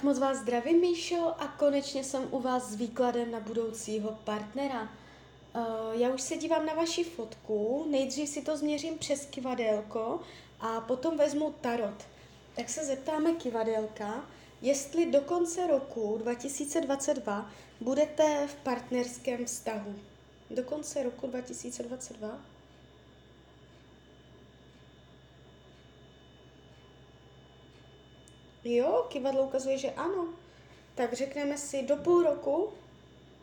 Tak moc vás zdravím, Míšo, a konečně jsem u vás s výkladem na budoucího partnera. Uh, já už se dívám na vaši fotku, nejdřív si to změřím přes kivadelko a potom vezmu tarot. Tak se zeptáme kivadelka, jestli do konce roku 2022 budete v partnerském vztahu. Do konce roku 2022? Jo, kivadlo ukazuje, že ano. Tak řekneme si do půl roku,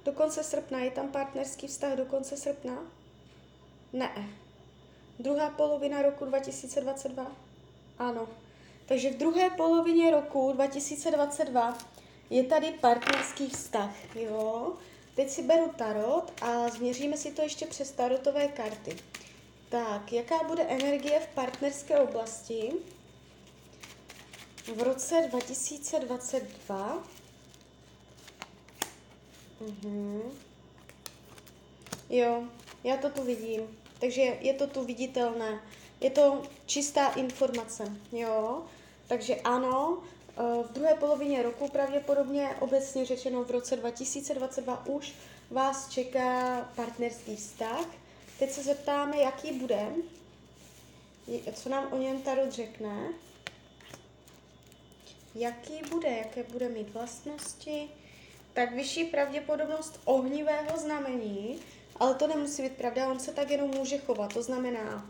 do konce srpna, je tam partnerský vztah do konce srpna? Ne. Druhá polovina roku 2022? Ano. Takže v druhé polovině roku 2022 je tady partnerský vztah, jo. Teď si beru tarot a změříme si to ještě přes tarotové karty. Tak, jaká bude energie v partnerské oblasti? V roce 2022 mhm. Jo, já to tu vidím. Takže je to tu viditelné. Je to čistá informace, jo. Takže ano, eh, v druhé polovině roku pravděpodobně obecně řečeno v roce 2022 už vás čeká partnerský vztah. Teď se zeptáme, jaký bude, co nám o něm Tarot řekne jaký bude, jaké bude mít vlastnosti, tak vyšší pravděpodobnost ohnivého znamení, ale to nemusí být pravda, on se tak jenom může chovat. To znamená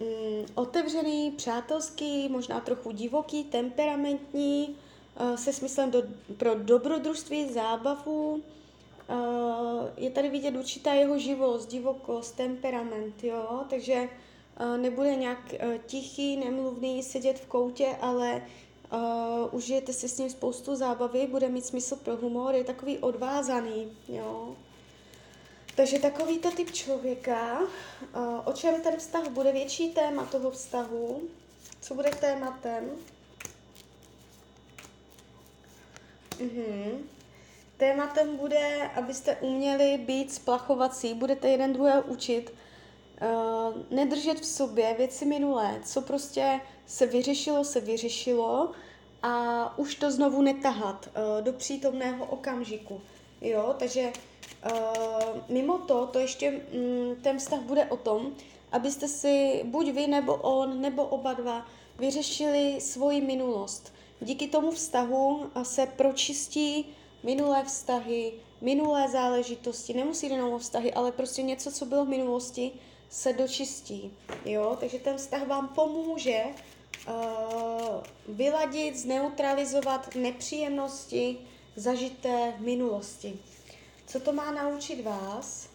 mm, otevřený, přátelský, možná trochu divoký, temperamentní, uh, se smyslem do, pro dobrodružství, zábavu. Uh, je tady vidět určitá jeho živost, divokost, temperament, jo, takže uh, nebude nějak tichý, nemluvný, sedět v koutě, ale Uh, užijete si s ním spoustu zábavy, bude mít smysl pro humor, je takový odvázaný, jo. Takže takovýto typ člověka, uh, o čem ten vztah bude, větší téma toho vztahu, co bude tématem? Mhm. Tématem bude, abyste uměli být splachovací, budete jeden druhého učit, uh, nedržet v sobě věci minulé, co prostě se vyřešilo, se vyřešilo a už to znovu netahat uh, do přítomného okamžiku. Jo, takže uh, mimo to, to ještě um, ten vztah bude o tom, abyste si buď vy nebo on, nebo oba dva vyřešili svoji minulost. Díky tomu vztahu se pročistí minulé vztahy, minulé záležitosti, nemusí jenom o vztahy, ale prostě něco, co bylo v minulosti, se dočistí. Jo? Takže ten vztah vám pomůže uh, vyladit, zneutralizovat nepříjemnosti zažité v minulosti. Co to má naučit vás?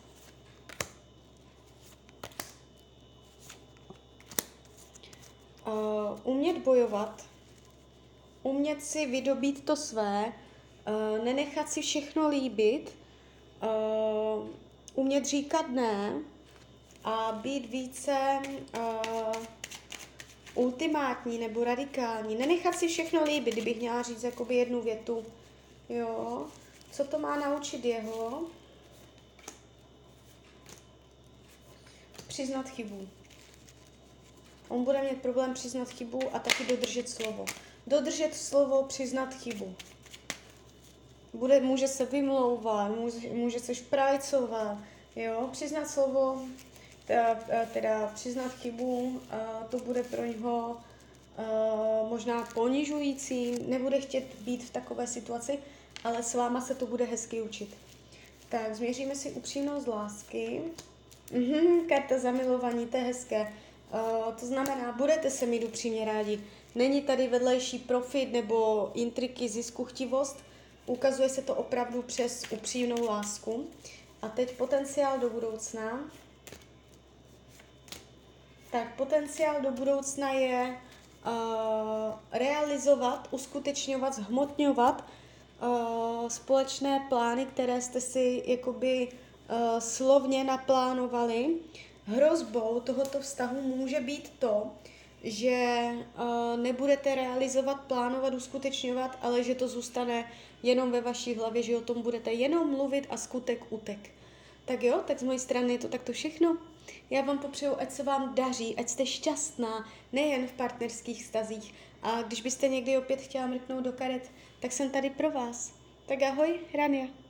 Uh, umět bojovat, umět si vydobít to své, uh, nenechat si všechno líbit, uh, umět říkat ne a být více uh, ultimátní nebo radikální. Nenechat si všechno líbit, kdybych měla říct jakoby jednu větu. Jo. Co to má naučit jeho? Přiznat chybu. On bude mít problém přiznat chybu a taky dodržet slovo. Dodržet slovo, přiznat chybu. Bude, může se vymlouvat, může, může se šprajcovat, jo, přiznat slovo, teda, teda přiznat chybu, to bude pro něho možná ponižující, nebude chtět být v takové situaci, ale s váma se to bude hezky učit. Tak, změříme si upřímnost lásky. Mhm, karta zamilovaní, to je hezké. Uh, to znamená, budete se mít upřímně rádi. Není tady vedlejší profit nebo intriky, ziskuchtivost. Ukazuje se to opravdu přes upřímnou lásku. A teď potenciál do budoucna. Tak potenciál do budoucna je uh, realizovat, uskutečňovat, zhmotňovat uh, společné plány, které jste si jakoby uh, slovně naplánovali. Hrozbou tohoto vztahu může být to, že uh, nebudete realizovat, plánovat, uskutečňovat, ale že to zůstane jenom ve vaší hlavě, že o tom budete jenom mluvit a skutek utek. Tak jo, tak z mojej strany je to takto všechno. Já vám popřeju, ať se vám daří, ať jste šťastná, nejen v partnerských stazích. A když byste někdy opět chtěla mrknout do karet, tak jsem tady pro vás. Tak ahoj, Rania.